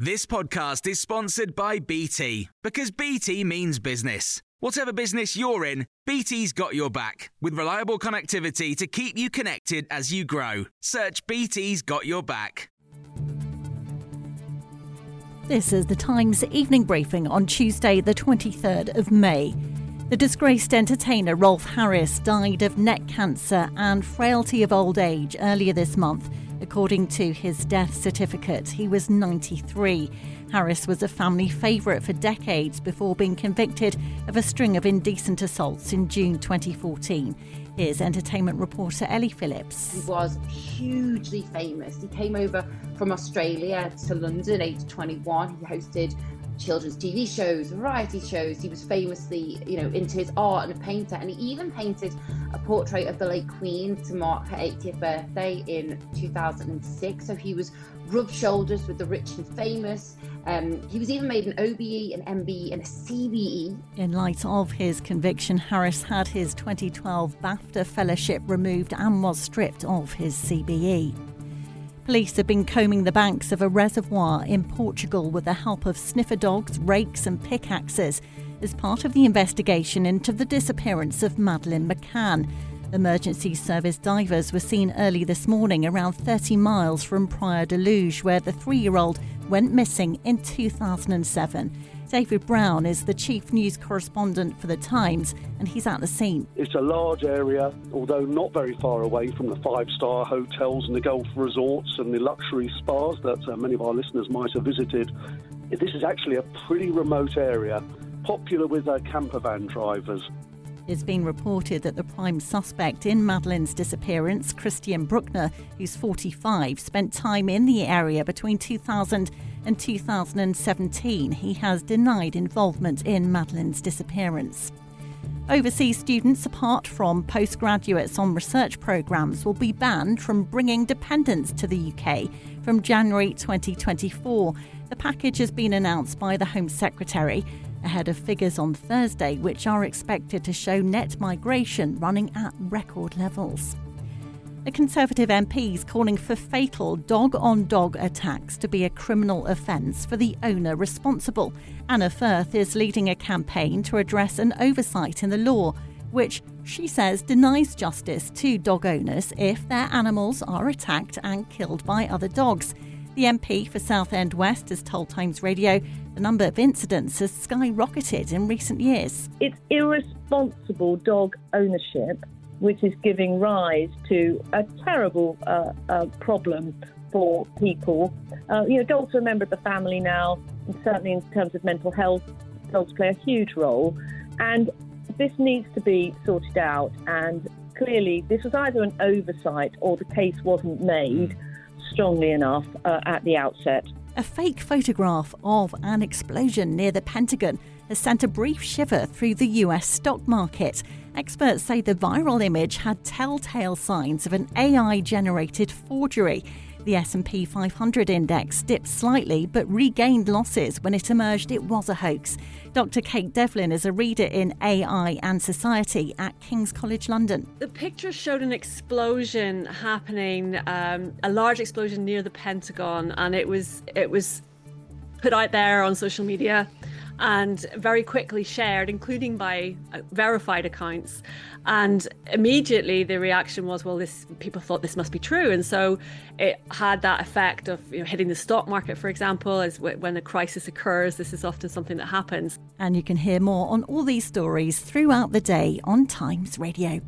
This podcast is sponsored by BT because BT means business. Whatever business you're in, BT's got your back with reliable connectivity to keep you connected as you grow. Search BT's got your back. This is the Times evening briefing on Tuesday, the 23rd of May. The disgraced entertainer Rolf Harris died of neck cancer and frailty of old age earlier this month. According to his death certificate, he was 93. Harris was a family favourite for decades before being convicted of a string of indecent assaults in June 2014. Here's entertainment reporter Ellie Phillips. He was hugely famous. He came over from Australia to London, age 21. He hosted children's TV shows, variety shows. He was famously, you know, into his art and a painter, and he even painted a portrait of the late Queen to mark her 80th birthday in 2006. So he was rubbed shoulders with the rich and famous. Um, he was even made an OBE, an MBE, and a CBE. In light of his conviction, Harris had his 2012 BAFTA fellowship removed and was stripped of his CBE. Police have been combing the banks of a reservoir in Portugal with the help of sniffer dogs, rakes, and pickaxes as part of the investigation into the disappearance of Madeleine McCann. Emergency service divers were seen early this morning around 30 miles from da Luz, where the three year old went missing in 2007. David Brown is the chief news correspondent for The Times, and he's at the scene. It's a large area, although not very far away from the five star hotels and the golf resorts and the luxury spas that uh, many of our listeners might have visited. This is actually a pretty remote area, popular with uh, camper van drivers. It's been reported that the prime suspect in Madeleine's disappearance, Christian Bruckner, who's 45, spent time in the area between 2000 and 2017. He has denied involvement in Madeleine's disappearance. Overseas students, apart from postgraduates on research programmes, will be banned from bringing dependents to the UK from January 2024. The package has been announced by the Home Secretary ahead of figures on Thursday, which are expected to show net migration running at record levels. The Conservative MPs calling for fatal dog on dog attacks to be a criminal offence for the owner responsible. Anna Firth is leading a campaign to address an oversight in the law, which she says denies justice to dog owners if their animals are attacked and killed by other dogs. The MP for Southend West has told Times Radio the number of incidents has skyrocketed in recent years. It's irresponsible dog ownership which is giving rise to a terrible uh, uh, problem for people. Uh, you know, dogs are a member of the family now, and certainly in terms of mental health, dogs play a huge role. And this needs to be sorted out. And clearly, this was either an oversight or the case wasn't made strongly enough uh, at the outset. A fake photograph of an explosion near the Pentagon has sent a brief shiver through the US stock market. Experts say the viral image had telltale signs of an AI generated forgery. The S&P 500 index dipped slightly but regained losses when it emerged it was a hoax. Dr. Kate Devlin is a reader in AI and Society at King's College London. The picture showed an explosion happening, um, a large explosion near the Pentagon, and it was it was put out there on social media and very quickly shared, including by uh, verified accounts. And immediately the reaction was, well, this people thought this must be true, and so it had that effect of you know, hitting the stock market, for example, as w- when a crisis occurs. This is often something that happens. And you can hear more on all these stories throughout the day on Times Radio.